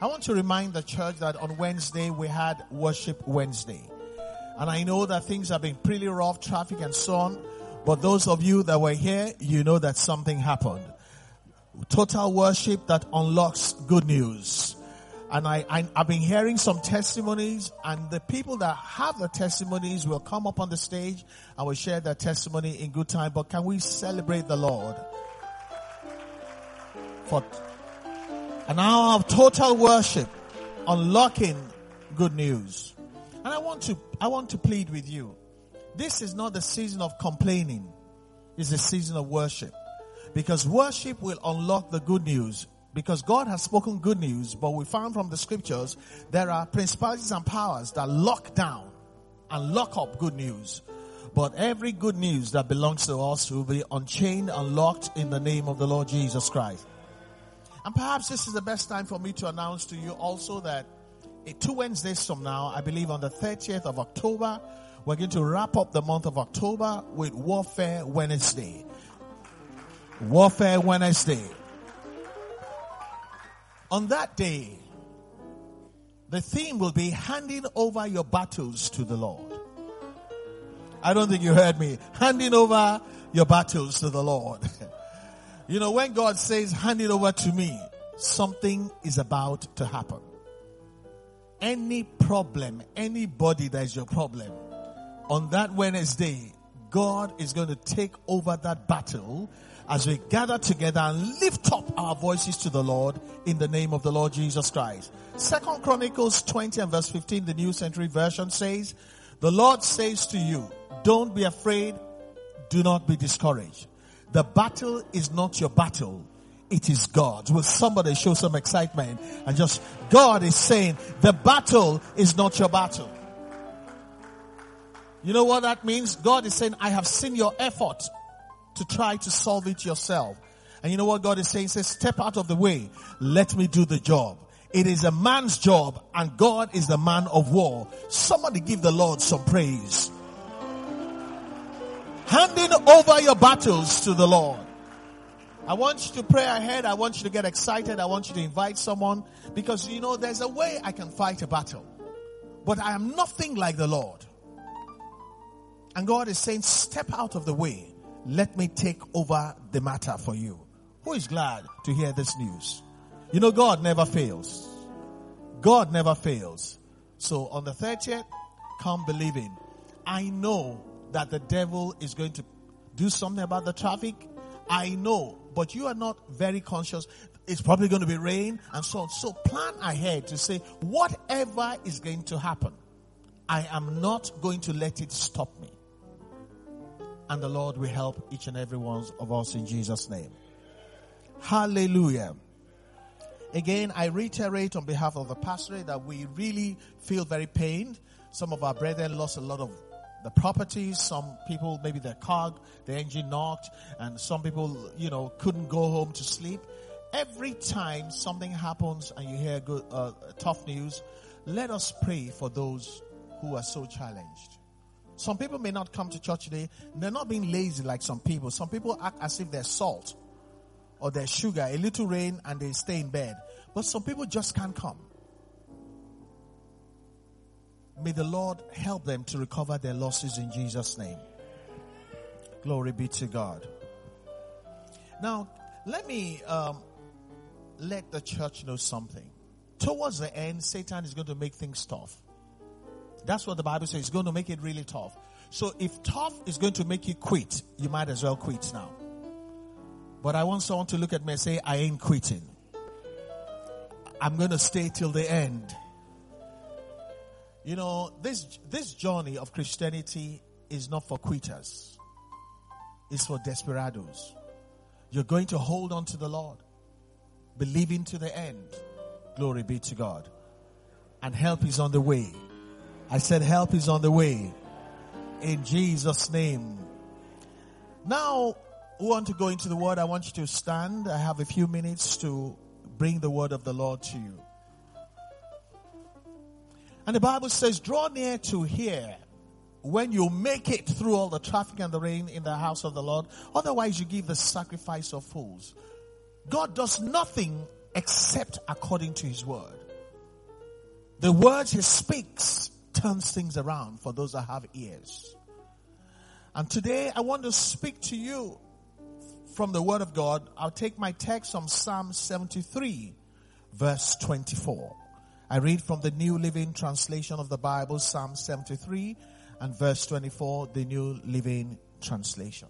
I want to remind the church that on Wednesday we had Worship Wednesday. And I know that things have been pretty rough, traffic and so on. But those of you that were here, you know that something happened. Total worship that unlocks good news. And I, I, have been hearing some testimonies and the people that have the testimonies will come up on the stage and will share their testimony in good time. But can we celebrate the Lord? For an hour of total worship, unlocking good news. And I want to, I want to plead with you. This is not the season of complaining. It's the season of worship. Because worship will unlock the good news because God has spoken good news, but we found from the scriptures there are principalities and powers that lock down and lock up good news. But every good news that belongs to us will be unchained, unlocked in the name of the Lord Jesus Christ. And perhaps this is the best time for me to announce to you also that two Wednesdays from now, I believe on the 30th of October, we're going to wrap up the month of October with Warfare Wednesday. Warfare Wednesday. On that day, the theme will be handing over your battles to the Lord. I don't think you heard me. Handing over your battles to the Lord. you know, when God says, hand it over to me, something is about to happen. Any problem, anybody that is your problem, on that Wednesday, God is going to take over that battle as we gather together and lift up our voices to the Lord in the name of the Lord Jesus Christ. Second Chronicles 20 and verse 15, the New Century Version says, the Lord says to you, don't be afraid, do not be discouraged. The battle is not your battle. It is God's. Will somebody show some excitement and just, God is saying, the battle is not your battle. You know what that means? God is saying, I have seen your effort to try to solve it yourself. And you know what God is saying? He says, step out of the way. Let me do the job. It is a man's job and God is the man of war. Somebody give the Lord some praise. Handing over your battles to the Lord. I want you to pray ahead. I want you to get excited. I want you to invite someone because you know there's a way I can fight a battle. But I am nothing like the Lord. And God is saying, step out of the way let me take over the matter for you. Who is glad to hear this news? You know, God never fails. God never fails. So on the 30th, come believing. I know that the devil is going to do something about the traffic. I know, but you are not very conscious. It's probably going to be rain and so on. So plan ahead to say, whatever is going to happen, I am not going to let it stop me and the Lord will help each and every one of us in Jesus' name. Hallelujah. Again, I reiterate on behalf of the pastorate that we really feel very pained. Some of our brethren lost a lot of the properties. Some people, maybe their car, the engine knocked, and some people, you know, couldn't go home to sleep. Every time something happens and you hear good, uh, tough news, let us pray for those who are so challenged. Some people may not come to church today. They're not being lazy like some people. Some people act as if they're salt or they're sugar, a little rain and they stay in bed. But some people just can't come. May the Lord help them to recover their losses in Jesus' name. Glory be to God. Now, let me um, let the church know something. Towards the end, Satan is going to make things tough. That's what the Bible says. It's going to make it really tough. So if tough is going to make you quit, you might as well quit now. But I want someone to look at me and say, I ain't quitting. I'm going to stay till the end. You know, this, this journey of Christianity is not for quitters. It's for desperados. You're going to hold on to the Lord, believing to the end. Glory be to God. And help is on the way. I said help is on the way. In Jesus name. Now, we want to go into the word. I want you to stand. I have a few minutes to bring the word of the Lord to you. And the Bible says, draw near to hear when you make it through all the traffic and the rain in the house of the Lord. Otherwise, you give the sacrifice of fools. God does nothing except according to his word. The words he speaks turns things around for those that have ears. And today I want to speak to you from the word of God. I'll take my text from Psalm 73 verse 24. I read from the New Living Translation of the Bible, Psalm 73 and verse 24, the New Living Translation.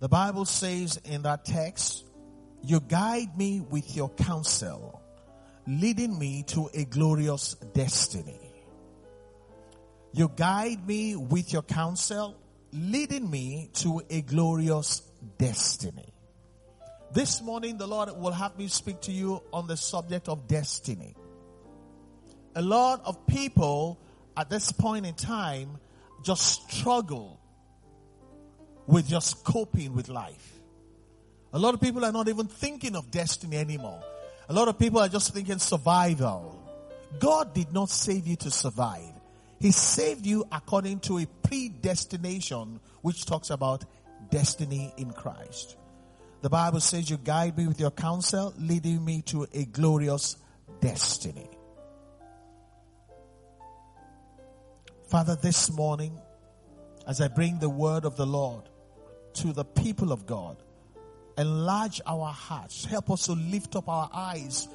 The Bible says in that text, you guide me with your counsel, leading me to a glorious destiny. You guide me with your counsel, leading me to a glorious destiny. This morning, the Lord will have me speak to you on the subject of destiny. A lot of people at this point in time just struggle with just coping with life. A lot of people are not even thinking of destiny anymore. A lot of people are just thinking survival. God did not save you to survive. He saved you according to a predestination which talks about destiny in Christ. The Bible says you guide me with your counsel, leading me to a glorious destiny. Father, this morning, as I bring the word of the Lord to the people of God, enlarge our hearts. Help us to lift up our eyes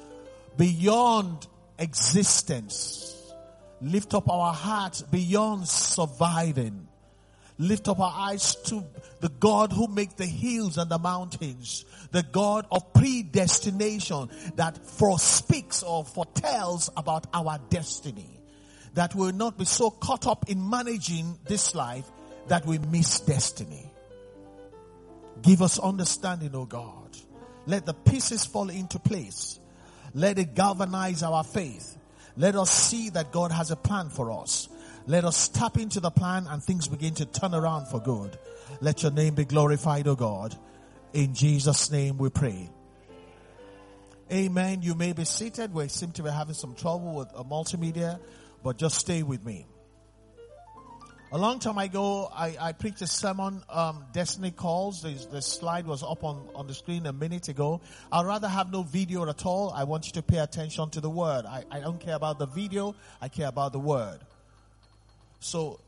beyond existence. Lift up our hearts beyond surviving lift up our eyes to the God who makes the hills and the mountains, the God of predestination that forespeaks or foretells about our destiny. That we will not be so caught up in managing this life that we miss destiny. Give us understanding, O oh God. Let the pieces fall into place. Let it galvanize our faith. Let us see that God has a plan for us let us tap into the plan and things begin to turn around for good. Let your name be glorified, O God. In Jesus' name we pray. Amen. You may be seated. We seem to be having some trouble with a multimedia, but just stay with me. A long time ago, I, I preached a sermon, um, Destiny Calls. The, the slide was up on, on the screen a minute ago. I'd rather have no video at all. I want you to pay attention to the word. I, I don't care about the video. I care about the word. So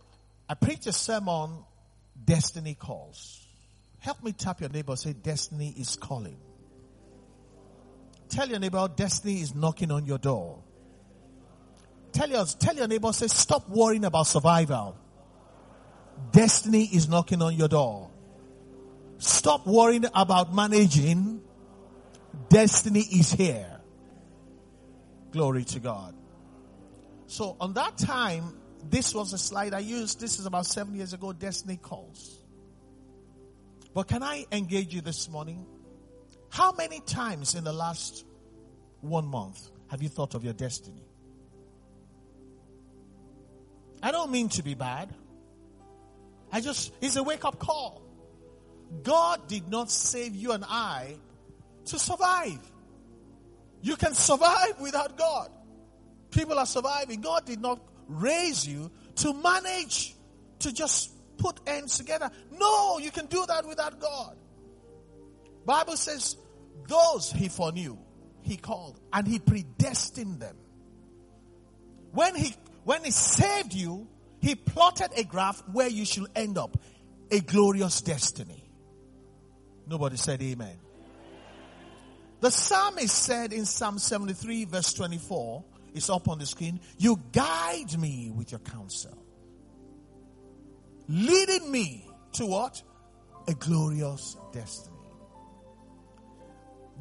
I preach a sermon, Destiny Calls. Help me tap your neighbor, say, Destiny is calling. Tell your neighbor, destiny is knocking on your door. Tell your, tell your neighbor, say, stop worrying about survival. Destiny is knocking on your door. Stop worrying about managing. Destiny is here. Glory to God. So on that time, this was a slide I used. This is about seven years ago. Destiny calls. But can I engage you this morning? How many times in the last one month have you thought of your destiny? I don't mean to be bad. I just, it's a wake up call. God did not save you and I to survive. You can survive without God. People are surviving. God did not raise you to manage, to just put ends together. No, you can do that without God. Bible says, those he foreknew, he called, and he predestined them. When he, when he saved you, he plotted a graph where you should end up. A glorious destiny. Nobody said amen. The psalmist said in Psalm 73 verse 24, it's up on the screen. You guide me with your counsel. Leading me to what? A glorious destiny.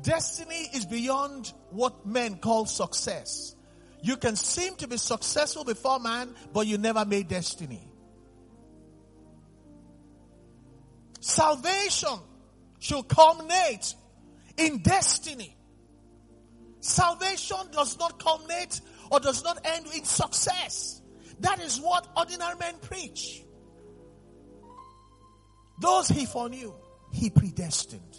Destiny is beyond what men call success. You can seem to be successful before man, but you never made destiny. Salvation should culminate in destiny. Salvation does not culminate or does not end in success. That is what ordinary men preach. Those he foreknew, he predestined.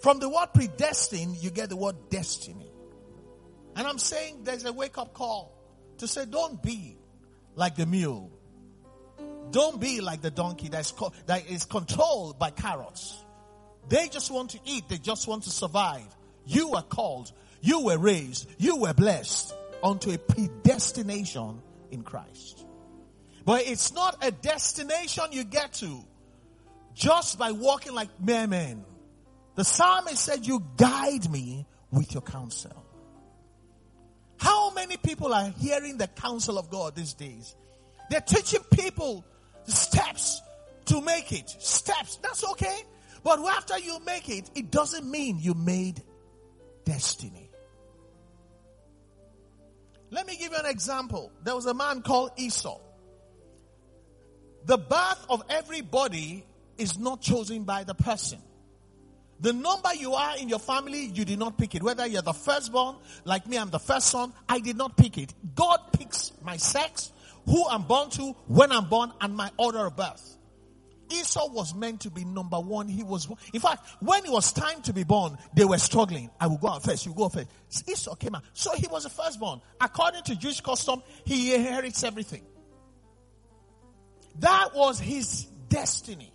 From the word predestined, you get the word destiny. And I'm saying there's a wake up call to say, don't be like the mule. Don't be like the donkey that's co- that is controlled by carrots. They just want to eat. They just want to survive. You are called You were raised, you were blessed unto a predestination in Christ. But it's not a destination you get to just by walking like mere men. The psalmist said, You guide me with your counsel. How many people are hearing the counsel of God these days? They're teaching people steps to make it. Steps. That's okay. But after you make it, it doesn't mean you made destiny. Let me give you an example. There was a man called Esau. The birth of everybody is not chosen by the person. The number you are in your family, you did not pick it. Whether you're the firstborn, like me, I'm the first son, I did not pick it. God picks my sex, who I'm born to, when I'm born, and my order of birth. Esau was meant to be number one. He was, in fact, when it was time to be born, they were struggling. I will go out first, you go first. Esau came out. So he was the firstborn. According to Jewish custom, he inherits everything. That was his destiny.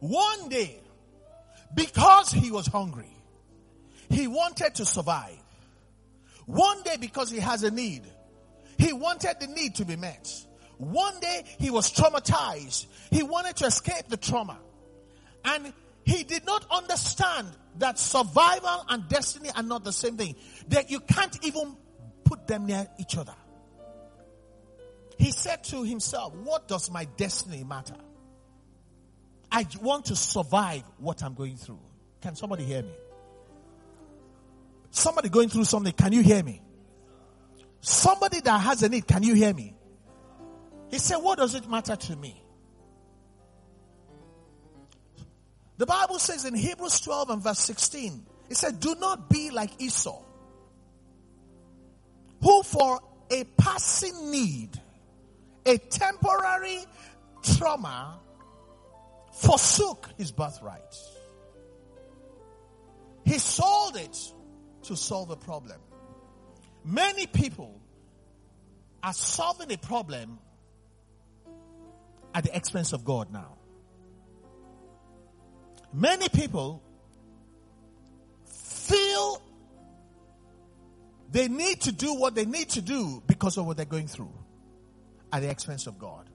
One day, because he was hungry, he wanted to survive. One day, because he has a need, he wanted the need to be met. One day he was traumatized. He wanted to escape the trauma. And he did not understand that survival and destiny are not the same thing. That you can't even put them near each other. He said to himself, what does my destiny matter? I want to survive what I'm going through. Can somebody hear me? Somebody going through something, can you hear me? Somebody that has a need, can you hear me? He said, What does it matter to me? The Bible says in Hebrews 12 and verse 16, it said, Do not be like Esau, who for a passing need, a temporary trauma, forsook his birthright. He sold it to solve a problem. Many people are solving a problem at the expense of God now. Many people feel they need to do what they need to do because of what they're going through at the expense of God.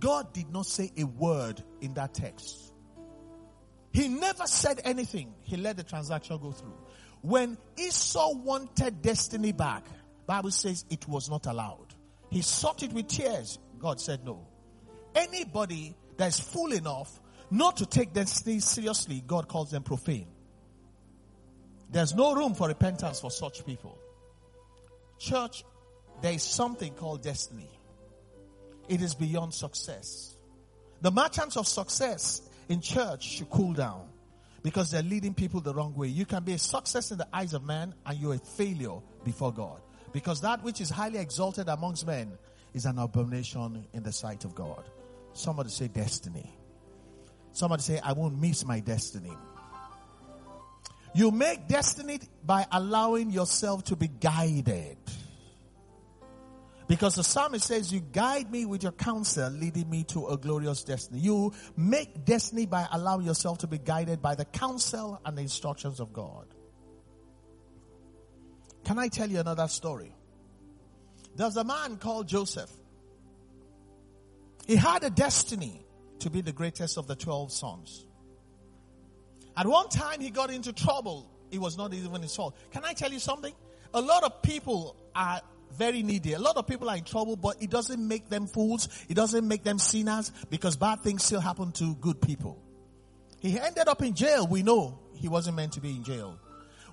God did not say a word in that text. He never said anything. He let the transaction go through. When Esau wanted destiny back, Bible says it was not allowed. He sought it with tears. God said no. Anybody that is fool enough not to take destiny seriously, God calls them profane. There's no room for repentance for such people. Church, there is something called destiny. It is beyond success. The merchants of success in church should cool down because they're leading people the wrong way. You can be a success in the eyes of man and you're a failure before God. Because that which is highly exalted amongst men is an abomination in the sight of God. Somebody say destiny. Somebody say, I won't miss my destiny. You make destiny by allowing yourself to be guided. Because the psalmist says, You guide me with your counsel, leading me to a glorious destiny. You make destiny by allowing yourself to be guided by the counsel and the instructions of God. Can I tell you another story? There's a man called Joseph. He had a destiny to be the greatest of the 12 sons. At one time, he got into trouble. It was not even his fault. Can I tell you something? A lot of people are very needy. A lot of people are in trouble, but it doesn't make them fools. It doesn't make them sinners because bad things still happen to good people. He ended up in jail. We know he wasn't meant to be in jail.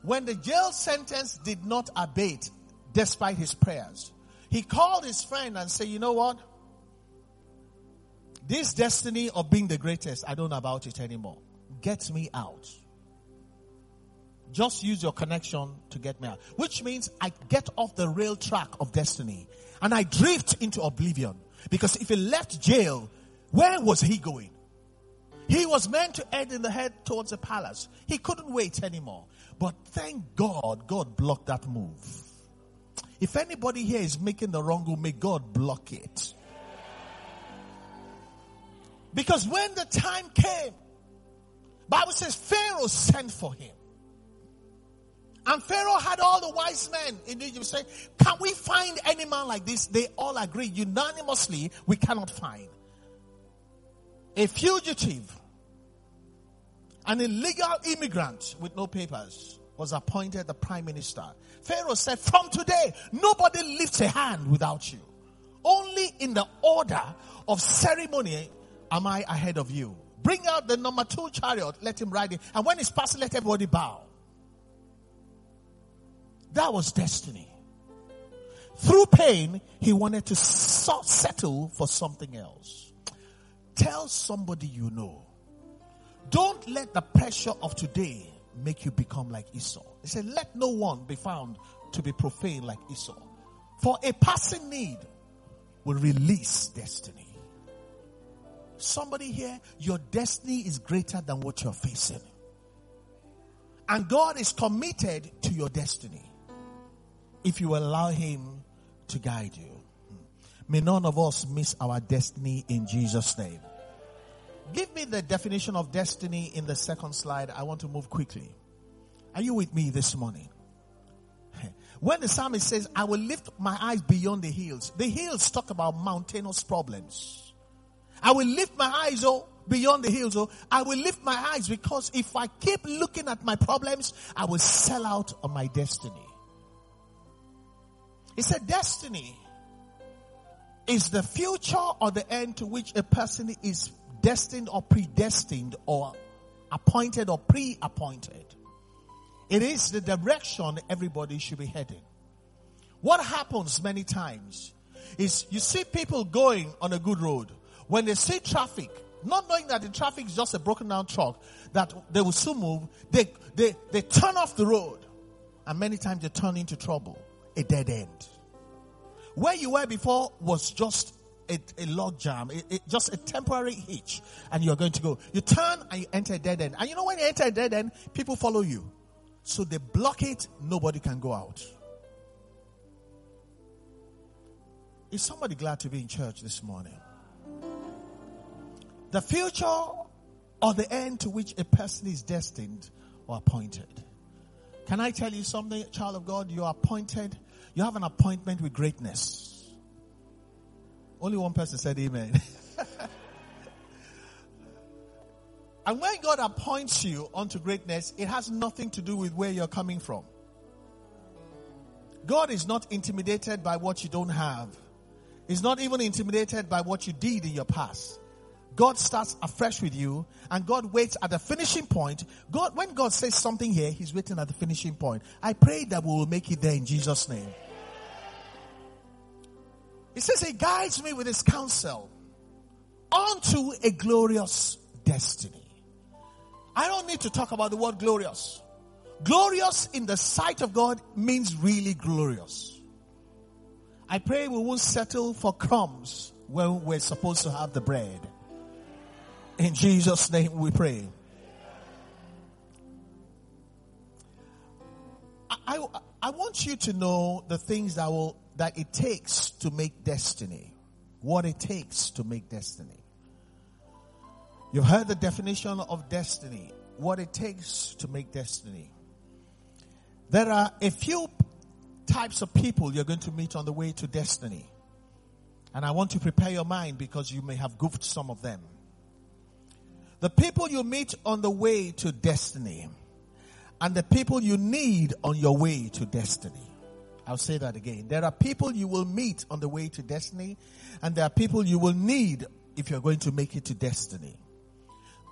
When the jail sentence did not abate, despite his prayers, he called his friend and said, you know what? This destiny of being the greatest, I don't know about it anymore. Get me out. Just use your connection to get me out. Which means I get off the rail track of destiny and I drift into oblivion. Because if he left jail, where was he going? He was meant to head in the head towards the palace. He couldn't wait anymore. But thank God, God blocked that move. If anybody here is making the wrong move, may God block it. Because when the time came, Bible says Pharaoh sent for him. And Pharaoh had all the wise men in Egypt say, can we find any man like this? They all agreed unanimously, we cannot find. A fugitive, an illegal immigrant with no papers was appointed the prime minister. Pharaoh said, from today, nobody lifts a hand without you. Only in the order of ceremony am I ahead of you. Bring out the number two chariot, let him ride it. And when it's passing, let everybody bow. That was destiny. Through pain, he wanted to settle for something else. Tell somebody you know. Don't let the pressure of today make you become like Esau. He said, let no one be found to be profane like Esau. For a passing need will release destiny. Somebody here, your destiny is greater than what you're facing. And God is committed to your destiny if you allow Him to guide you. May none of us miss our destiny in Jesus' name. Give me the definition of destiny in the second slide. I want to move quickly. Are you with me this morning? When the psalmist says, I will lift my eyes beyond the hills, the hills talk about mountainous problems. I will lift my eyes, oh, beyond the hills, oh, I will lift my eyes because if I keep looking at my problems, I will sell out on my destiny. It's a destiny. Is the future or the end to which a person is destined or predestined or appointed or pre-appointed. It is the direction everybody should be heading. What happens many times is you see people going on a good road. When they see traffic, not knowing that the traffic is just a broken down truck, that they will soon move, they, they, they turn off the road. And many times they turn into trouble, a dead end. Where you were before was just a, a log jam, just a temporary hitch, and you're going to go. You turn and you enter a dead end. And you know when you enter a dead end, people follow you. So they block it, nobody can go out. Is somebody glad to be in church this morning? The future or the end to which a person is destined or appointed. Can I tell you something, child of God? You are appointed, you have an appointment with greatness. Only one person said amen. and when God appoints you unto greatness, it has nothing to do with where you're coming from. God is not intimidated by what you don't have. He's not even intimidated by what you did in your past. God starts afresh with you and God waits at the finishing point. God, when God says something here, He's waiting at the finishing point. I pray that we will make it there in Jesus' name. He says he guides me with his counsel onto a glorious destiny. I don't need to talk about the word glorious. Glorious in the sight of God means really glorious. I pray we won't settle for crumbs when we're supposed to have the bread. In Jesus' name we pray. I, I, I want you to know the things that will that it takes to make destiny. What it takes to make destiny. You've heard the definition of destiny. What it takes to make destiny. There are a few types of people you're going to meet on the way to destiny. And I want to prepare your mind because you may have goofed some of them. The people you meet on the way to destiny and the people you need on your way to destiny. I'll say that again. There are people you will meet on the way to destiny, and there are people you will need if you're going to make it to destiny.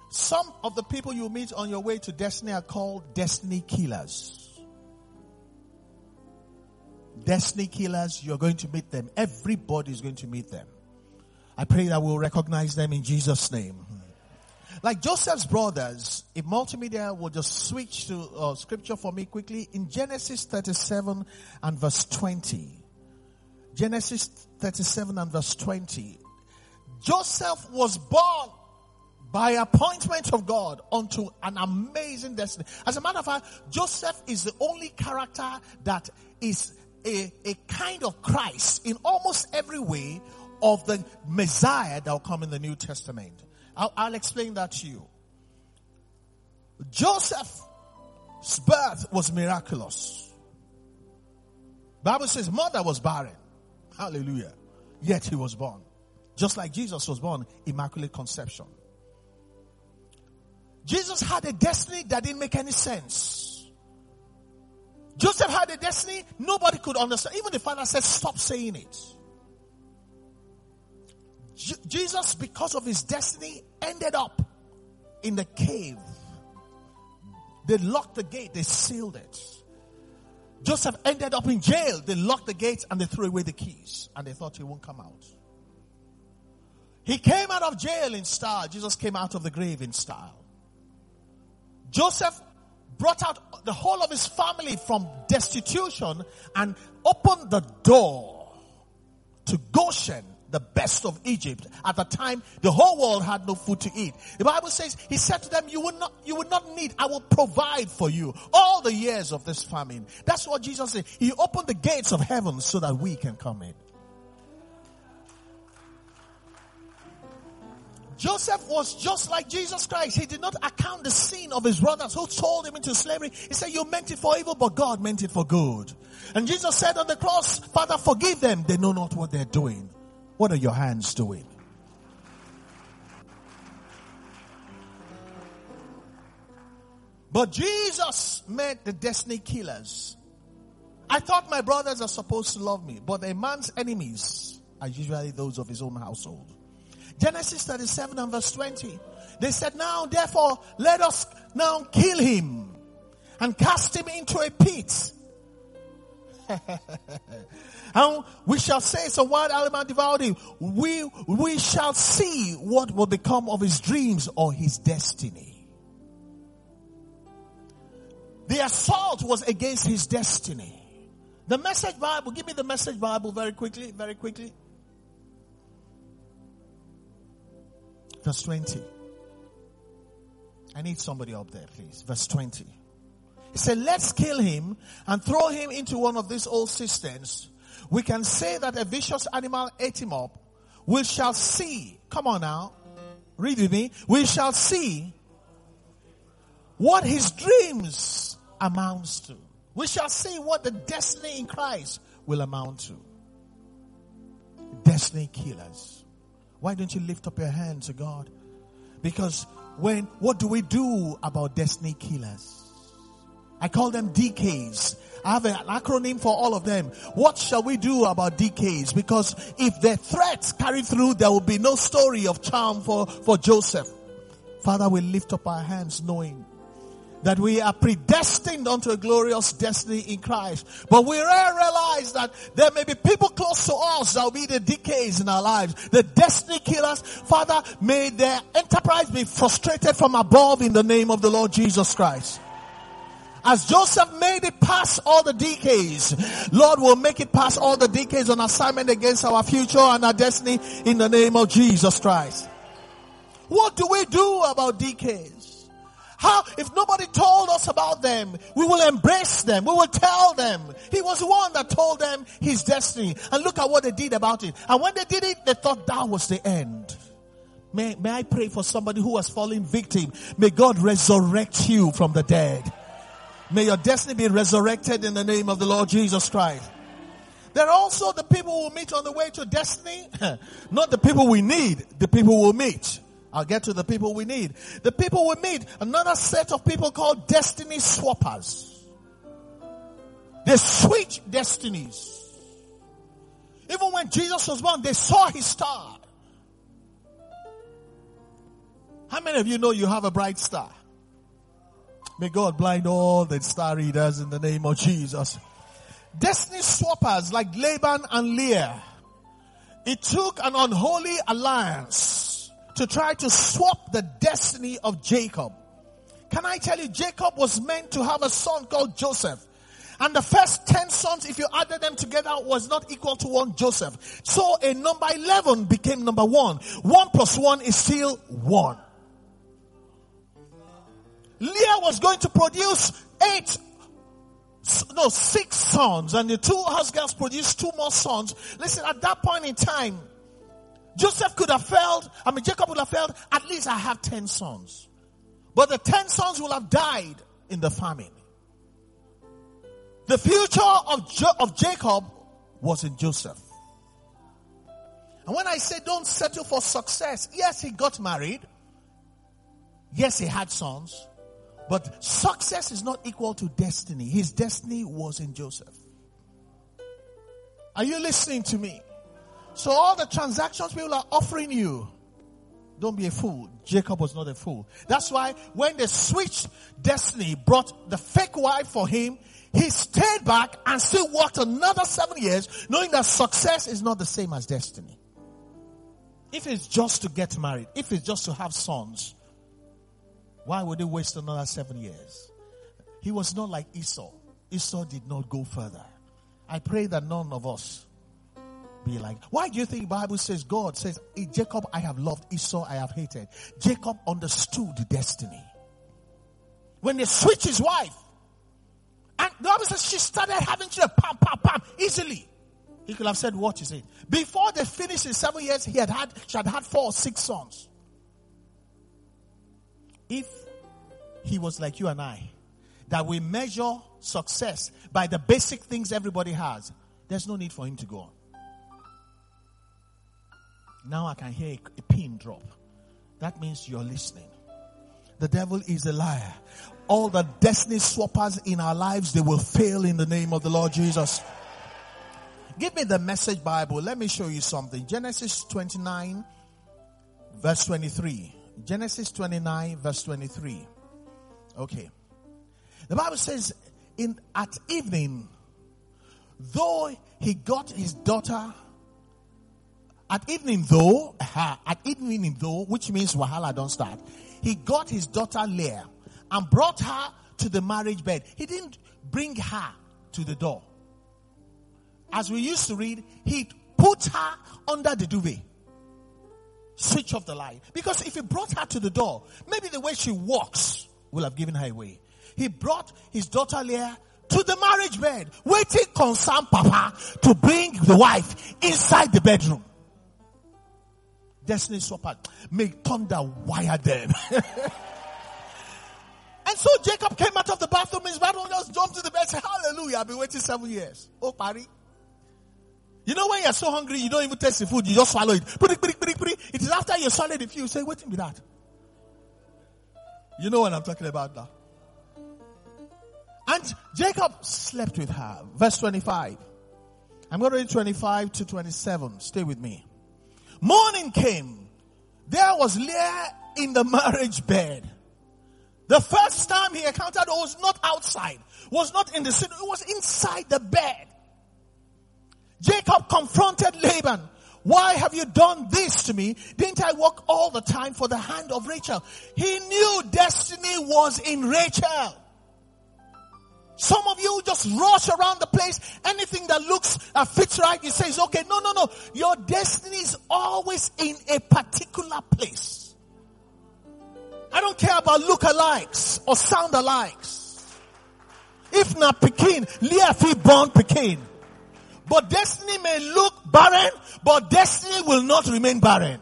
Some of the people you meet on your way to destiny are called destiny killers. Destiny killers, you're going to meet them. Everybody is going to meet them. I pray that we'll recognize them in Jesus' name. Like Joseph's brothers, if multimedia will just switch to uh, scripture for me quickly in Genesis 37 and verse 20. Genesis 37 and verse 20. Joseph was born by appointment of God unto an amazing destiny. As a matter of fact, Joseph is the only character that is a, a kind of Christ in almost every way of the Messiah that will come in the New Testament. I'll, I'll explain that to you. Joseph's birth was miraculous. Bible says mother was barren. Hallelujah. Yet he was born. Just like Jesus was born, immaculate conception. Jesus had a destiny that didn't make any sense. Joseph had a destiny nobody could understand. Even the father said, stop saying it. Jesus, because of his destiny, ended up in the cave. They locked the gate, they sealed it. Joseph ended up in jail. They locked the gates and they threw away the keys and they thought he won't come out. He came out of jail in style. Jesus came out of the grave in style. Joseph brought out the whole of his family from destitution and opened the door to Goshen, the best of Egypt. At the time, the whole world had no food to eat. The Bible says, he said to them, you will not, you will not need, I will provide for you all the years of this famine. That's what Jesus said. He opened the gates of heaven so that we can come in. Joseph was just like Jesus Christ. He did not account the sin of his brothers who sold him into slavery. He said, you meant it for evil, but God meant it for good. And Jesus said on the cross, Father, forgive them. They know not what they're doing. What are your hands doing? But Jesus met the destiny killers. I thought my brothers are supposed to love me, but a man's enemies are usually those of his own household. Genesis 37 and verse 20. They said, now therefore let us now kill him and cast him into a pit. and we shall say some wild animal devoured him. We, we shall see what will become of his dreams or his destiny. The assault was against his destiny. The message Bible, give me the message Bible very quickly, very quickly. Verse 20. I need somebody up there, please. Verse 20. He said, let's kill him and throw him into one of these old cisterns. We can say that a vicious animal ate him up. We shall see. Come on now. Read with me. We shall see what his dreams amounts to. We shall see what the destiny in Christ will amount to. Destiny killers. Why don't you lift up your hand to God? Because when, what do we do about destiny killers? I call them DKs. I have an acronym for all of them. What shall we do about DKs? Because if the threats carry through, there will be no story of charm for, for Joseph. Father, we lift up our hands knowing that we are predestined unto a glorious destiny in Christ. But we realize that there may be people close to us that will be the DKs in our lives, the destiny killers. Father, may their enterprise be frustrated from above in the name of the Lord Jesus Christ. As Joseph made it past all the DKs, Lord will make it past all the DKs on assignment against our future and our destiny in the name of Jesus Christ. What do we do about DKs? How, if nobody told us about them, we will embrace them. We will tell them. He was the one that told them his destiny. And look at what they did about it. And when they did it, they thought that was the end. May, may I pray for somebody who has fallen victim? May God resurrect you from the dead. May your destiny be resurrected in the name of the Lord Jesus Christ. There are also the people who meet on the way to destiny. Not the people we need, the people we'll meet. I'll get to the people we need. The people we meet, another set of people called destiny swappers. They switch destinies. Even when Jesus was born, they saw his star. How many of you know you have a bright star? May God blind all the star readers in the name of Jesus. Destiny swappers like Laban and Leah. It took an unholy alliance to try to swap the destiny of Jacob. Can I tell you, Jacob was meant to have a son called Joseph. And the first 10 sons, if you added them together, was not equal to one Joseph. So a number 11 became number one. One plus one is still one. Leah was going to produce eight, no, six sons, and the two girls produced two more sons. Listen, at that point in time, Joseph could have felt, I mean, Jacob would have felt, at least I have ten sons. But the ten sons will have died in the famine. The future of, jo- of Jacob was in Joseph. And when I say don't settle for success, yes, he got married. Yes, he had sons. But success is not equal to destiny. His destiny was in Joseph. Are you listening to me? So all the transactions people are offering you, don't be a fool. Jacob was not a fool. That's why when they switched destiny, brought the fake wife for him, he stayed back and still worked another seven years, knowing that success is not the same as destiny. If it's just to get married, if it's just to have sons, why would he waste another seven years? He was not like Esau. Esau did not go further. I pray that none of us be like. Why do you think Bible says God says, Jacob I have loved, Esau I have hated. Jacob understood destiny. When they switched his wife, and the Bible says she started having children, pam, pam, pam, easily. He could have said what you say. Before they finished in seven years, he had had, she had had four or six sons. If he was like you and I, that we measure success by the basic things everybody has, there's no need for him to go on. Now I can hear a pin drop. That means you're listening. The devil is a liar. All the destiny swappers in our lives, they will fail in the name of the Lord Jesus. Give me the message Bible. Let me show you something. Genesis 29 verse 23. Genesis 29 verse 23. Okay. The Bible says in at evening, though he got his daughter at evening though, at evening though, which means Wahala don't start, he got his daughter Leah and brought her to the marriage bed. He didn't bring her to the door. As we used to read, he put her under the duvet. Switch off the light. Because if he brought her to the door, maybe the way she walks will have given her away. He brought his daughter Leah to the marriage bed, waiting concern Papa to bring the wife inside the bedroom destiny swapper. May thunder wire them. and so Jacob came out of the bathroom, his bathroom just jumped to the bed, said, Hallelujah, I've been waiting seven years. Oh, party. You know when you're so hungry, you don't even taste the food, you just swallow it. Put it, put it, put it, it. Is after you swallow it, you say, wait a that. You know what I'm talking about now. And Jacob slept with her. Verse 25. I'm going to read 25 to 27. Stay with me. Morning came. There was Leah in the marriage bed. The first time he encountered was not outside, was not in the city, it was inside the bed. Jacob confronted Laban. Why have you done this to me? Didn't I work all the time for the hand of Rachel? He knew destiny was in Rachel. Some of you just rush around the place. Anything that looks uh, fits right, you say it's okay. No, no, no. Your destiny is always in a particular place. I don't care about look-alikes or sound-alikes. If not Pekin, Leah fi born Pekin. But destiny may look barren, but destiny will not remain barren.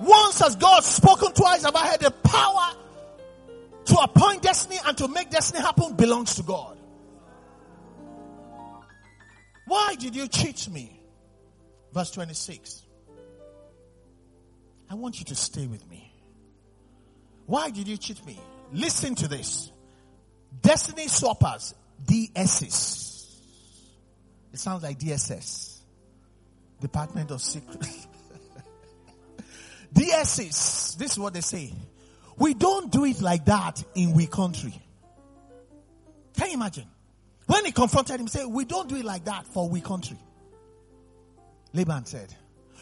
Once has God spoken twice, have I had the power to appoint destiny and to make destiny happen belongs to God. Why did you cheat me? Verse 26. I want you to stay with me. Why did you cheat me? Listen to this. Destiny swappers, DSS. It sounds like DSS. Department of Secret. DSS, this is what they say. We don't do it like that in we country. Can you imagine? When he confronted him, say, we don't do it like that for we country. Laban said,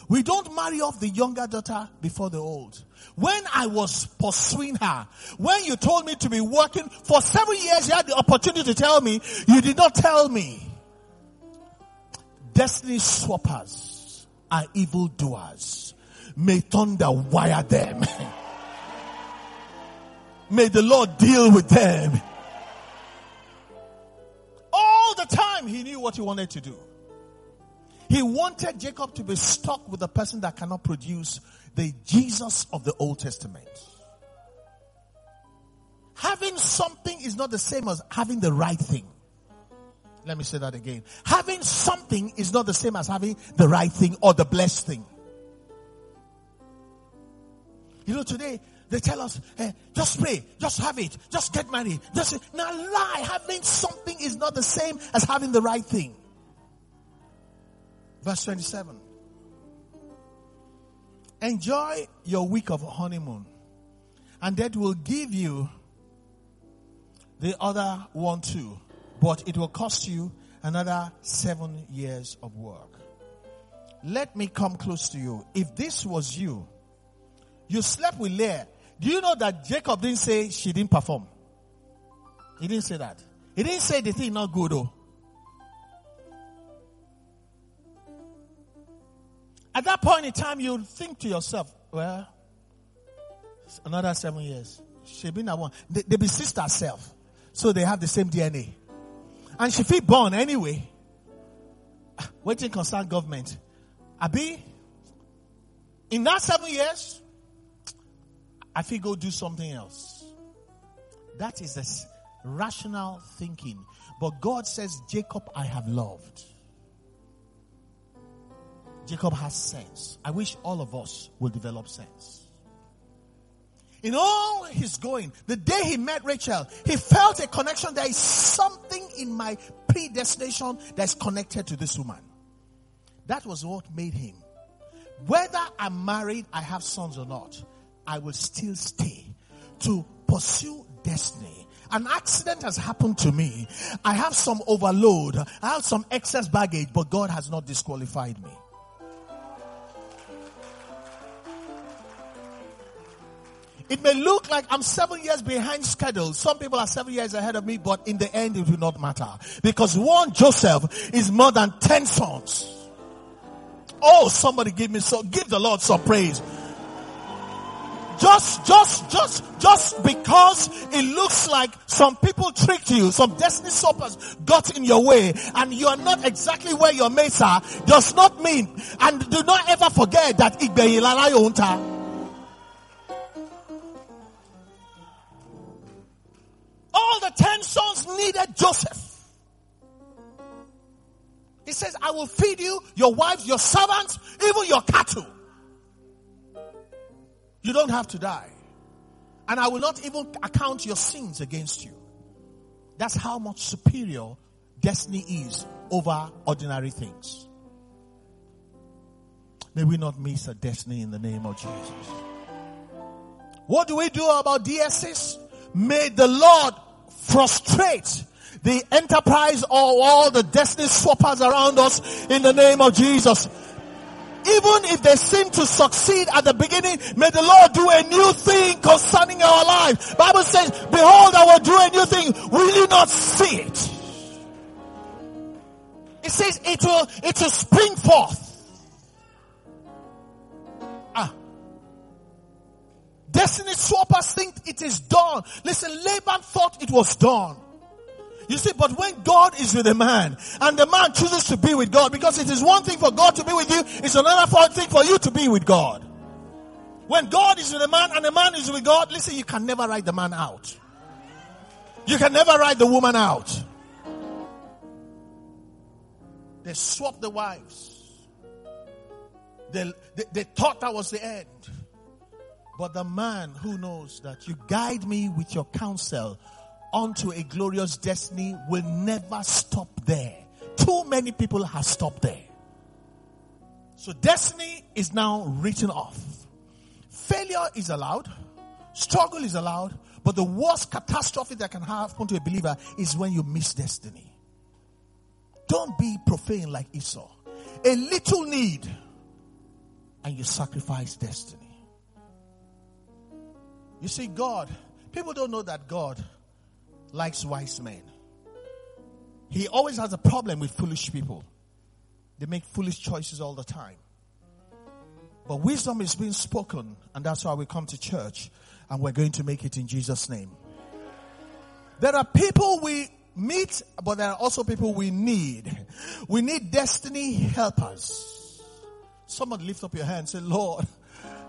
we don't marry off the younger daughter before the old. When I was pursuing her, when you told me to be working for seven years, you had the opportunity to tell me, you did not tell me. Destiny swappers are evil doers. May thunder wire them. May the Lord deal with them. All the time he knew what he wanted to do. He wanted Jacob to be stuck with a person that cannot produce the Jesus of the Old Testament. Having something is not the same as having the right thing. Let me say that again. Having something is not the same as having the right thing or the blessed thing. You know, today they tell us, eh, just pray, just have it, just get married. Just now lie. Having something is not the same as having the right thing. Verse 27. Enjoy your week of honeymoon, and that will give you the other one too but it will cost you another seven years of work. Let me come close to you. If this was you, you slept with Leah. Do you know that Jacob didn't say she didn't perform? He didn't say that. He didn't say the thing not good though. At that point in time, you think to yourself, well, another seven years. She been that one. They, they be sister self. So they have the same DNA. And she feel born anyway. Waiting concern government. Abi, in that seven years, I feel go do something else. That is a rational thinking. But God says, Jacob, I have loved. Jacob has sense. I wish all of us will develop sense. In all his going, the day he met Rachel, he felt a connection. There is something in my predestination that's connected to this woman. That was what made him. Whether I'm married, I have sons or not, I will still stay to pursue destiny. An accident has happened to me. I have some overload. I have some excess baggage, but God has not disqualified me. It may look like I'm seven years behind schedule. Some people are seven years ahead of me, but in the end it will not matter. Because one Joseph is more than ten sons. Oh, somebody give me so, give the Lord some praise. Just, just, just, just because it looks like some people tricked you, some destiny stoppers got in your way, and you are not exactly where your mates are, does not mean, and do not ever forget that All the ten sons needed Joseph. He says, I will feed you, your wives, your servants, even your cattle. You don't have to die. And I will not even account your sins against you. That's how much superior destiny is over ordinary things. May we not miss a destiny in the name of Jesus. What do we do about DSS? May the Lord frustrate the enterprise of all the destiny swappers around us in the name of Jesus. Even if they seem to succeed at the beginning, may the Lord do a new thing concerning our life. Bible says, behold, I will do a new thing. Will you not see it? It says it will, it will spring forth. Destiny swappers think it is done. Listen, Laban thought it was done. You see, but when God is with a man and the man chooses to be with God, because it is one thing for God to be with you, it's another thing for you to be with God. When God is with a man and the man is with God, listen, you can never write the man out. You can never write the woman out. They swapped the wives. They, they, they thought that was the end. But the man who knows that you guide me with your counsel onto a glorious destiny will never stop there. Too many people have stopped there. So destiny is now written off. Failure is allowed. Struggle is allowed. But the worst catastrophe that can happen to a believer is when you miss destiny. Don't be profane like Esau. A little need and you sacrifice destiny. You see, God, people don't know that God likes wise men. He always has a problem with foolish people. They make foolish choices all the time. But wisdom is being spoken, and that's why we come to church, and we're going to make it in Jesus' name. There are people we meet, but there are also people we need. We need destiny helpers. Someone lift up your hand and say, Lord,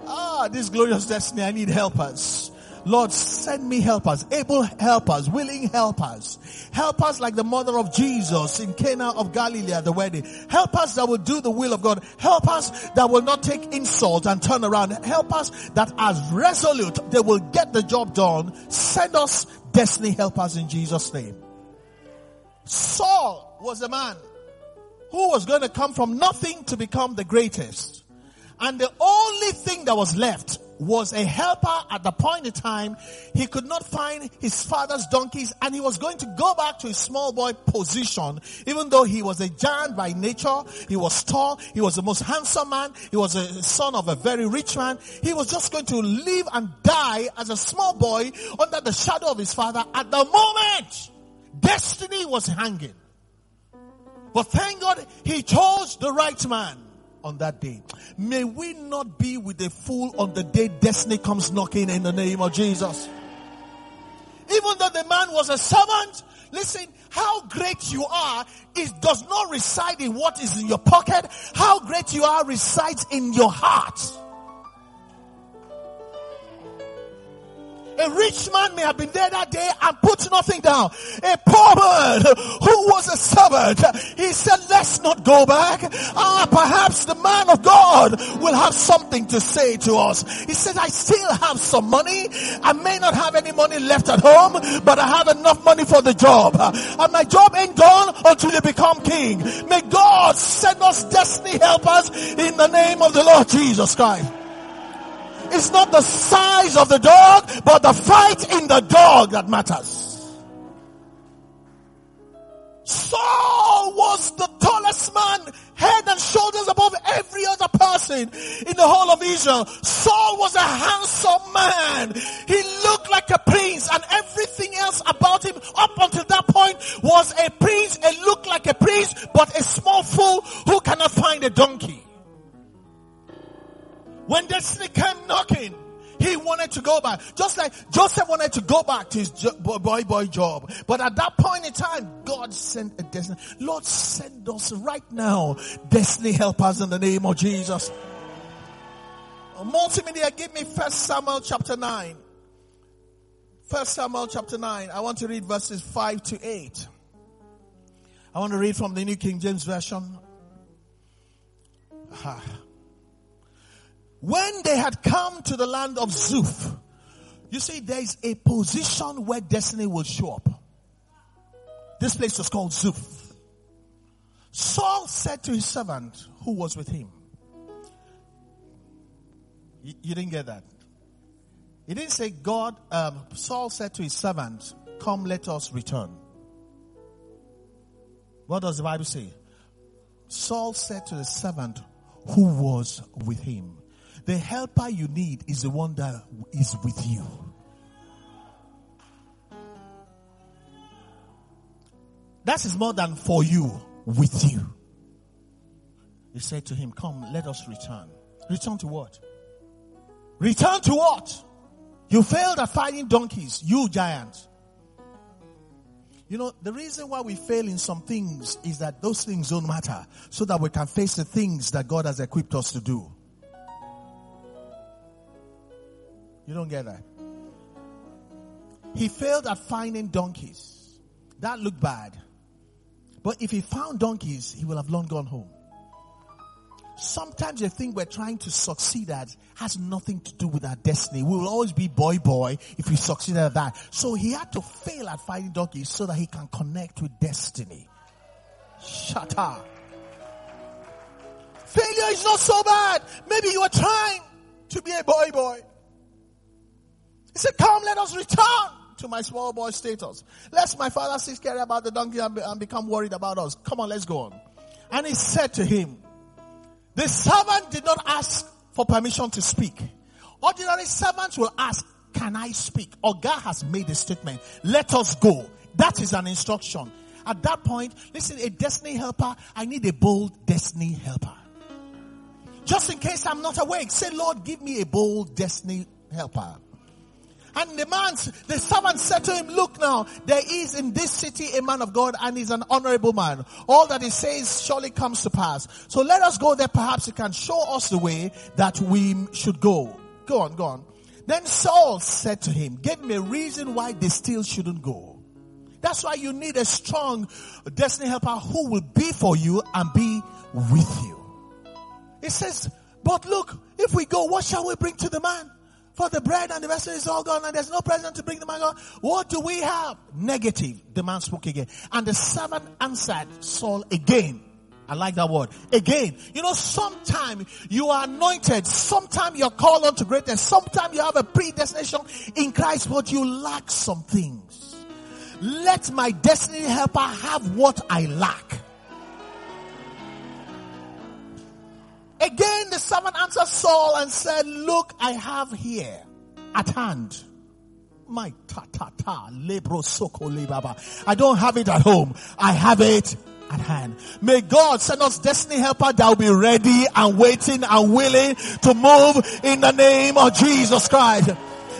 Ah, this glorious destiny, I need helpers. Lord, send me helpers, able helpers, willing helpers. Helpers like the mother of Jesus in Cana of Galilee at the wedding. Helpers that will do the will of God. Helpers that will not take insult and turn around. Helpers that are resolute, they will get the job done. Send us destiny helpers in Jesus' name. Saul was a man who was going to come from nothing to become the greatest. And the only thing that was left was a helper at the point in time. He could not find his father's donkeys and he was going to go back to his small boy position. Even though he was a giant by nature he was tall he was the most handsome man he was a son of a very rich man he was just going to live and die as a small boy under the shadow of his father. At the moment destiny was hanging. But thank God he chose the right man on that day. May we not be with a fool on the day destiny comes knocking in the name of Jesus. Even though the man was a servant, listen, how great you are is does not reside in what is in your pocket. How great you are resides in your heart. A rich man may have been there that day and put nothing down. A poor man who was a servant, he said, let's not go back. Ah, perhaps the man of God will have something to say to us. He said, I still have some money. I may not have any money left at home, but I have enough money for the job. And my job ain't done until you become king. May God send us destiny helpers in the name of the Lord Jesus Christ. It's not the size of the dog, but the fight in the dog that matters. Saul was the tallest man, head and shoulders above every other person in the whole of Israel. Saul was a handsome man. He looked like a prince and everything else about him up until that point was a prince, a looked like a prince, but a small fool When destiny came knocking, he wanted to go back. Just like Joseph wanted to go back to his boy boy job. But at that point in time, God sent a destiny. Lord, send us right now destiny help us in the name of Jesus. Multimedia, give me First Samuel chapter 9. First Samuel chapter 9. I want to read verses 5 to 8. I want to read from the New King James Version. Ah. When they had come to the land of Zuph, you see, there is a position where destiny will show up. This place was called Zuph. Saul said to his servant who was with him, you, you didn't get that. He didn't say God, um, Saul said to his servant, come let us return. What does the Bible say? Saul said to the servant who was with him, the helper you need is the one that is with you. That is more than for you, with you. He said to him, Come, let us return. Return to what? Return to what? You failed at fighting donkeys, you giant. You know, the reason why we fail in some things is that those things don't matter so that we can face the things that God has equipped us to do. You don't get that. He failed at finding donkeys. That looked bad. But if he found donkeys, he will have long gone home. Sometimes the thing we're trying to succeed at has nothing to do with our destiny. We will always be boy boy if we succeed at that. So he had to fail at finding donkeys so that he can connect with destiny. Shut up. Failure is not so bad. Maybe you are trying to be a boy boy. He said, come, let us return to my small boy status. Lest my father cease care about the donkey and, be, and become worried about us. Come on, let's go on. And he said to him, the servant did not ask for permission to speak. Ordinary servants will ask, can I speak? Or God has made a statement. Let us go. That is an instruction. At that point, listen, a destiny helper, I need a bold destiny helper. Just in case I'm not awake, say, Lord, give me a bold destiny helper. And the man, the servant said to him, look now, there is in this city a man of God and he's an honorable man. All that he says surely comes to pass. So let us go there. Perhaps he can show us the way that we should go. Go on, go on. Then Saul said to him, give me a reason why they still shouldn't go. That's why you need a strong destiny helper who will be for you and be with you. It says, but look, if we go, what shall we bring to the man? For the bread and the vessel is all gone and there's no present to bring the man God. What do we have? Negative. The man spoke again. And the servant answered Saul again. I like that word. Again, you know, sometime you are anointed, sometime you're called on to greatness, sometime you have a predestination in Christ, but you lack some things. Let my destiny helper have what I lack. Again, the servant answered Saul and said, look, I have here at hand my ta ta ta lebro soko lebaba. I don't have it at home. I have it at hand. May God send us destiny helper that will be ready and waiting and willing to move in the name of Jesus Christ.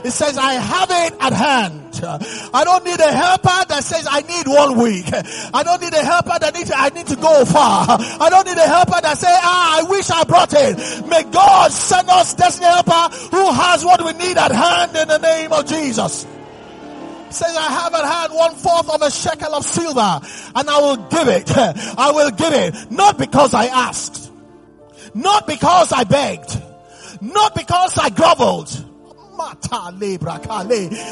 It says, I have it at hand. I don't need a helper that says I need one week. I don't need a helper that needs, I need to go far. I don't need a helper that say, ah, I wish I brought it. May God send us destiny helper who has what we need at hand in the name of Jesus says, I have at hand one fourth of a shekel of silver and I will give it. I will give it. Not because I asked. Not because I begged. Not because I groveled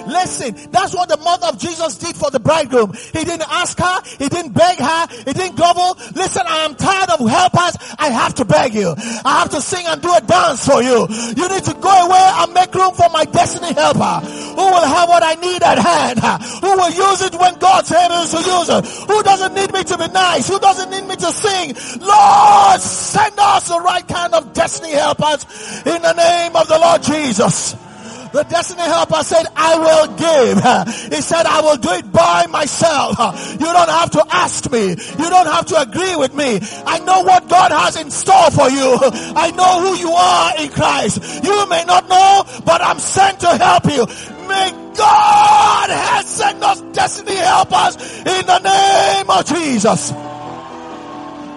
Listen, that's what the mother of Jesus did for the bridegroom. He didn't ask her, he didn't beg her, he didn't grovel. Listen, I am tired of helpers. I have to beg you. I have to sing and do a dance for you. You need to go away and make room for my destiny helper who will have what I need at hand, who will use it when God's hand is to use it, who doesn't need me to be nice, who doesn't need me to sing. Lord, send us the right kind of destiny helpers in the name of the Lord Jesus. The destiny helper said, I will give. He said, I will do it by myself. You don't have to ask me. You don't have to agree with me. I know what God has in store for you. I know who you are in Christ. You may not know, but I'm sent to help you. May God has sent us destiny helpers in the name of Jesus.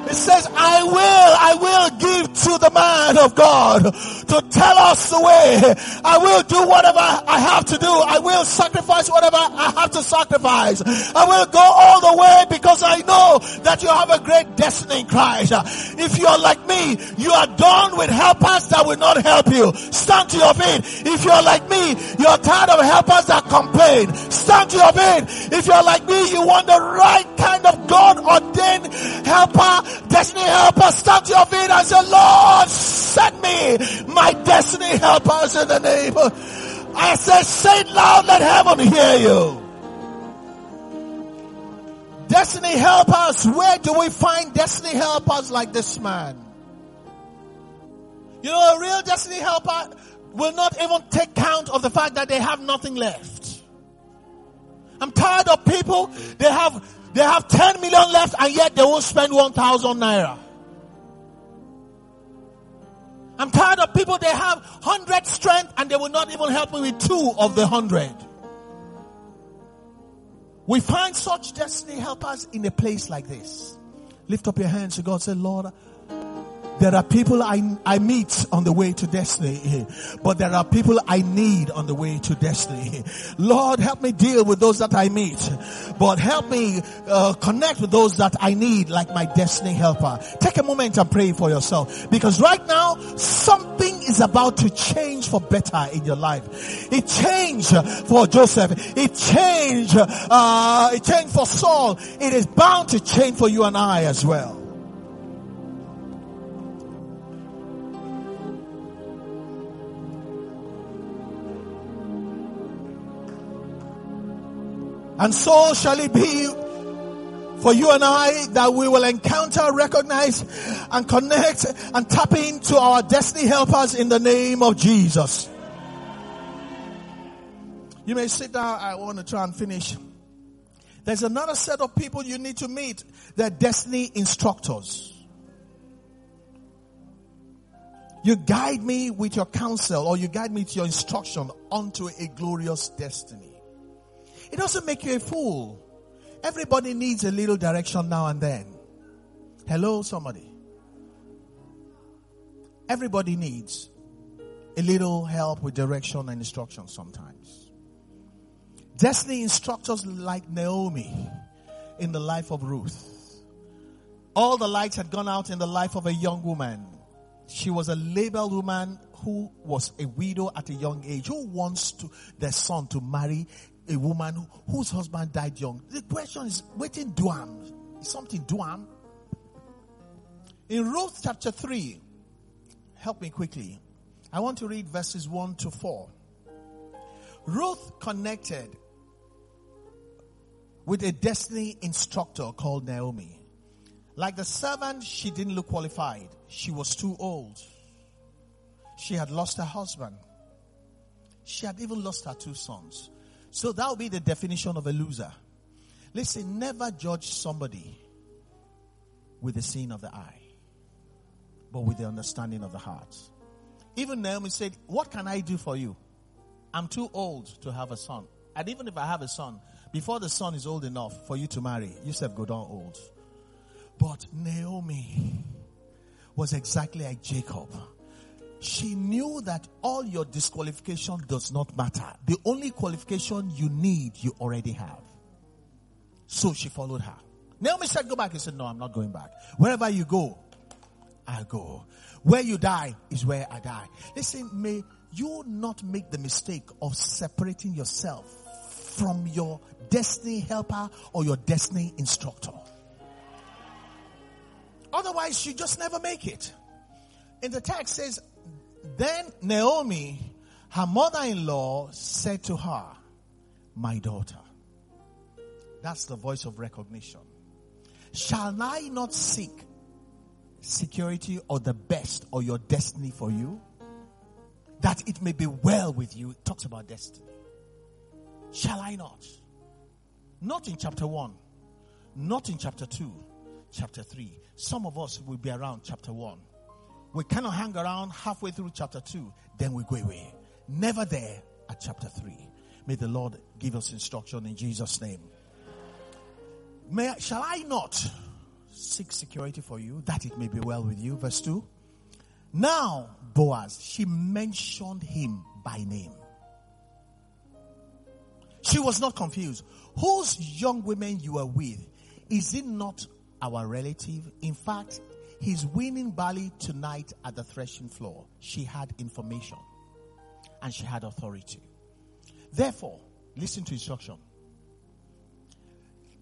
It says, I will, I will give to the man of God to tell us the way. I will do whatever I have to do. I will sacrifice whatever I have to sacrifice. I will go all the way because I know that you have a great destiny in Christ. If you are like me, you are done with helpers that will not help you. Stand to your feet. If you are like me, you are tired of helpers that complain. Stand to your feet. If you are like me, you want the right kind of God ordained helper Destiny helper, stand to your feet and say, Lord, send me my destiny helpers in the name of, I say, say it loud, let heaven hear you. Destiny helpers, where do we find destiny helpers like this man? You know, a real destiny helper will not even take count of the fact that they have nothing left. I'm tired of people, they have they have 10 million left and yet they won't spend 1,000 naira. I'm tired of people, they have 100 strength and they will not even help me with two of the 100. We find such destiny helpers in a place like this. Lift up your hands to God. Say, Lord, there are people I, I meet on the way to destiny, but there are people I need on the way to destiny. Lord, help me deal with those that I meet, but help me uh, connect with those that I need like my destiny helper. Take a moment and pray for yourself because right now something is about to change for better in your life. It changed for Joseph. It changed, uh, it changed for Saul. It is bound to change for you and I as well. And so shall it be for you and I that we will encounter, recognize, and connect and tap into our destiny helpers in the name of Jesus. You may sit down. I want to try and finish. There's another set of people you need to meet. They're destiny instructors. You guide me with your counsel or you guide me to your instruction onto a glorious destiny. It doesn't make you a fool. Everybody needs a little direction now and then. Hello, somebody. Everybody needs. a little help with direction and instruction sometimes. Destiny instructors like Naomi in the life of Ruth. All the lights had gone out in the life of a young woman. She was a labeled woman who was a widow at a young age. Who wants to, their son to marry a woman whose husband died young? The question is, waiting duam. Is something duam? In Ruth chapter 3, help me quickly. I want to read verses 1 to 4. Ruth connected with a destiny instructor called Naomi. Like the servant, she didn't look qualified. She was too old. She had lost her husband. She had even lost her two sons. So that would be the definition of a loser. Listen, never judge somebody with the seeing of the eye, but with the understanding of the heart. Even Naomi said, What can I do for you? I'm too old to have a son. And even if I have a son, before the son is old enough for you to marry, you said go down old. But Naomi was exactly like Jacob. She knew that all your disqualification does not matter. The only qualification you need, you already have. So she followed her. Naomi said, Go back. He said, No, I'm not going back. Wherever you go, I go. Where you die is where I die. Listen, may you not make the mistake of separating yourself from your destiny helper or your destiny instructor. Otherwise, you just never make it. And the text says, Then Naomi, her mother in law, said to her, My daughter. That's the voice of recognition. Shall I not seek security or the best or your destiny for you? That it may be well with you. It talks about destiny. Shall I not? Not in chapter 1, not in chapter 2, chapter 3. Some of us will be around chapter 1. We cannot hang around halfway through chapter 2, then we go away. Never there at chapter 3. May the Lord give us instruction in Jesus' name. May, shall I not seek security for you that it may be well with you? Verse 2. Now, Boaz, she mentioned him by name. She was not confused. Whose young women you are with? Is it not our relative? In fact, he's winning barley tonight at the threshing floor. She had information and she had authority. Therefore, listen to instruction.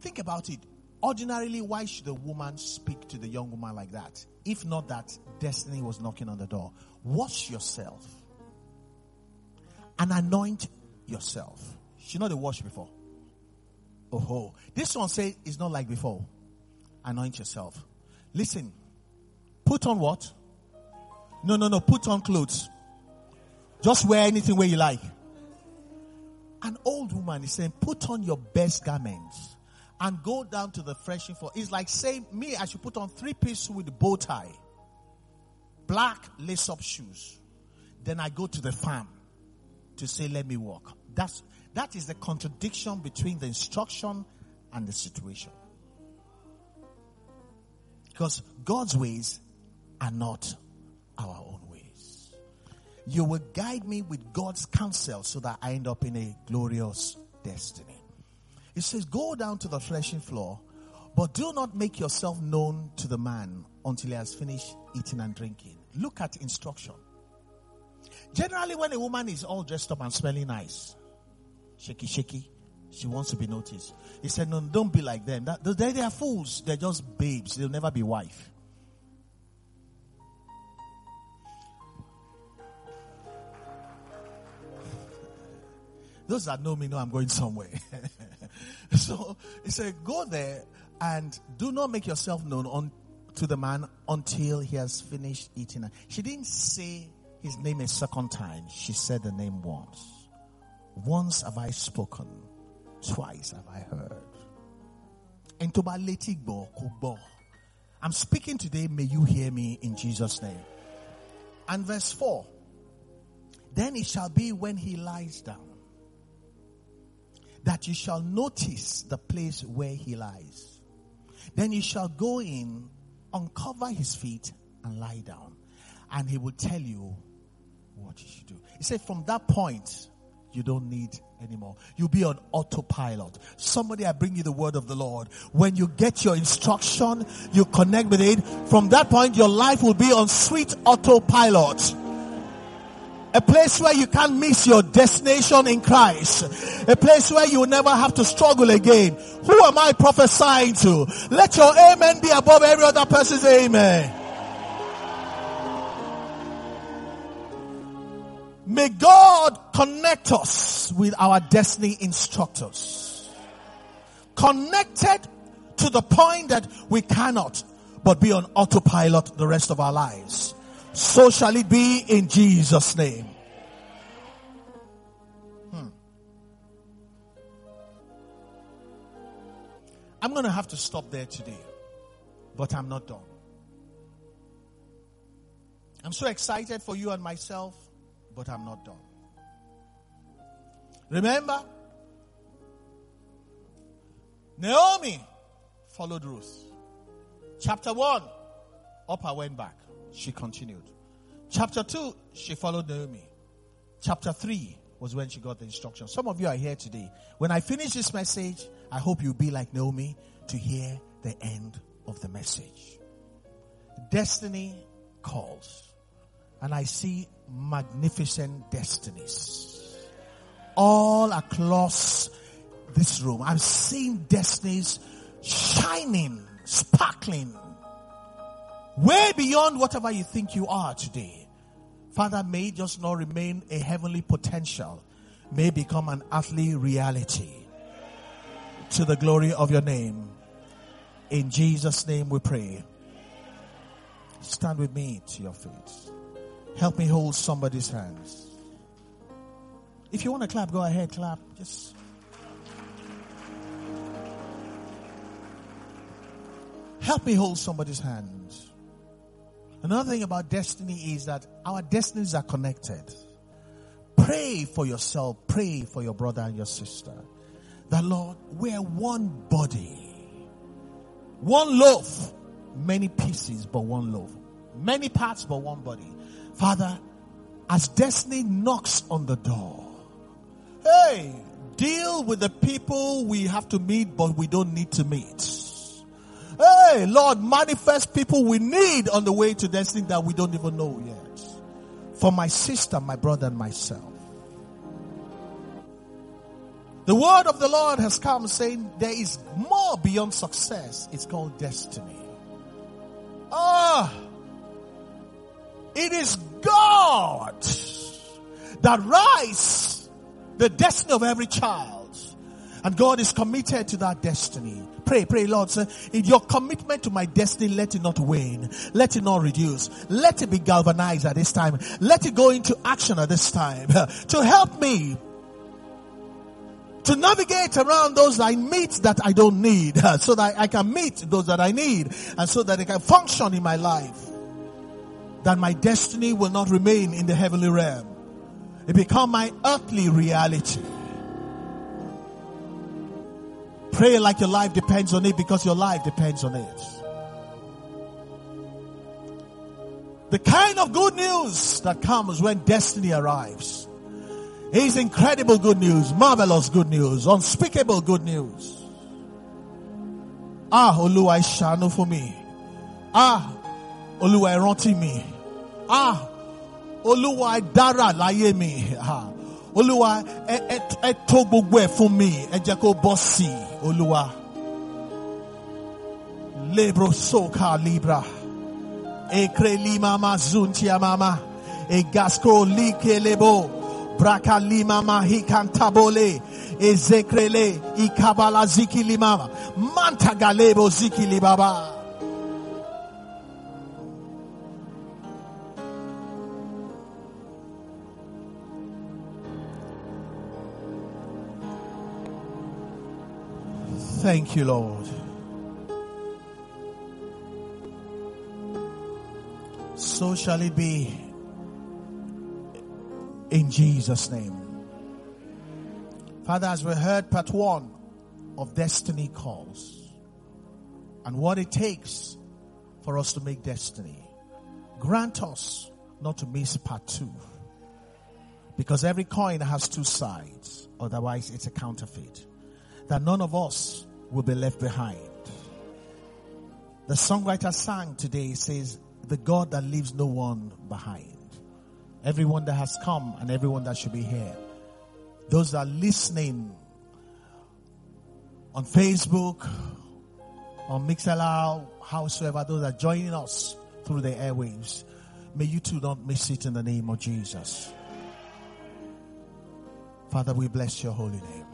Think about it. Ordinarily, why should a woman speak to the young woman like that? If not that destiny was knocking on the door. Wash yourself and anoint yourself. She not the wash before. Oh, this one say it's not like before. Anoint yourself. Listen. Put on what? No, no, no. Put on clothes. Just wear anything where you like. An old woman is saying, put on your best garments and go down to the threshing floor. It's like saying, me, I should put on three pieces with bow tie, black lace up shoes. Then I go to the farm to say, let me walk. That's, that is the contradiction between the instruction and the situation. Because God's ways are not our own ways. You will guide me with God's counsel so that I end up in a glorious destiny. It says, Go down to the threshing floor, but do not make yourself known to the man until he has finished eating and drinking. Look at instruction. Generally, when a woman is all dressed up and smelling nice, shaky, shaky. She wants to be noticed. He said, No, don't be like them. That, they, they are fools. They're just babes. They'll never be wife. Those that know me know I'm going somewhere. so he said, Go there and do not make yourself known on, to the man until he has finished eating. She didn't say his name a second time. She said the name once. Once have I spoken, twice have I heard. I'm speaking today, may you hear me in Jesus' name. And verse 4 Then it shall be when he lies down that you shall notice the place where he lies. Then you shall go in, uncover his feet, and lie down. And he will tell you what you should do. He said, from that point, you don't need anymore. You'll be on autopilot. Somebody, I bring you the word of the Lord. When you get your instruction, you connect with it. From that point, your life will be on sweet autopilot. A place where you can't miss your destination in Christ. A place where you never have to struggle again. Who am I prophesying to? Let your amen be above every other person's amen. May God connect us with our destiny instructors. Connected to the point that we cannot but be on autopilot the rest of our lives. So shall it be in Jesus' name. Hmm. I'm going to have to stop there today, but I'm not done. I'm so excited for you and myself, but I'm not done. Remember, Naomi followed Ruth. Chapter 1, Orpah went back. She continued. Chapter 2, she followed Naomi. Chapter 3 was when she got the instruction. Some of you are here today. When I finish this message, I hope you'll be like Naomi to hear the end of the message. Destiny calls. And I see magnificent destinies all across this room. I'm seeing destinies shining, sparkling, way beyond whatever you think you are today. Father, may it just not remain a heavenly potential, may become an earthly reality to the glory of your name. In Jesus' name we pray. Stand with me to your feet. Help me hold somebody's hands. If you want to clap, go ahead, clap. Just. Help me hold somebody's hands. Another thing about destiny is that our destinies are connected. Pray for yourself, pray for your brother and your sister. That Lord, we're one body, one loaf, many pieces, but one loaf, many parts, but one body. Father, as destiny knocks on the door, hey, deal with the people we have to meet, but we don't need to meet. Hey, Lord, manifest people we need on the way to destiny that we don't even know yet. For my sister, my brother, and myself. The word of the Lord has come saying there is more beyond success. It's called destiny. Ah, it is God that writes the destiny of every child. And God is committed to that destiny. Pray, pray, Lord, in your commitment to my destiny, let it not wane. Let it not reduce. Let it be galvanized at this time. Let it go into action at this time to help me to navigate around those I meet that I don't need so that I can meet those that I need and so that I can function in my life. That my destiny will not remain in the heavenly realm. It become my earthly reality. Pray like your life depends on it because your life depends on it. The kind of good news that comes when destiny arrives is incredible good news, marvelous good news, unspeakable good news. Ah, Oluwa ìṣàánú for me. Ah, Oluwa ẹ me. Ah, Oluwa dára láyé mi. Ah, Olúwa ẹ tó gbogbo ẹ̀ fún mi ẹ jẹ́ kó bọ́ sí i Olúwa. Lebro soka libra. Ekre lima mazuntia mama. Egasko like lebo. Braka lima mahikantabole. Ezekrele ikabala ziki limama. Thank you, Lord. So shall it be in Jesus' name. Father, as we heard part one of destiny calls and what it takes for us to make destiny, grant us not to miss part two. Because every coin has two sides. Otherwise, it's a counterfeit. That none of us will be left behind. The songwriter sang today says, the God that leaves no one behind. Everyone that has come and everyone that should be here. Those that are listening on Facebook, on Mixlr, howsoever, those that are joining us through the airwaves. May you too not miss it in the name of Jesus. Father, we bless your holy name.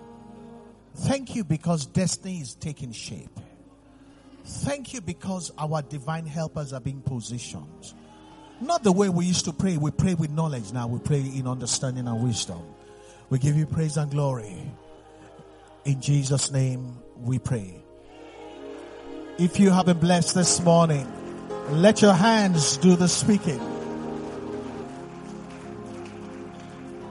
Thank you because destiny is taking shape. Thank you because our divine helpers are being positioned. Not the way we used to pray. We pray with knowledge now. We pray in understanding and wisdom. We give you praise and glory. In Jesus' name we pray. If you have been blessed this morning, let your hands do the speaking.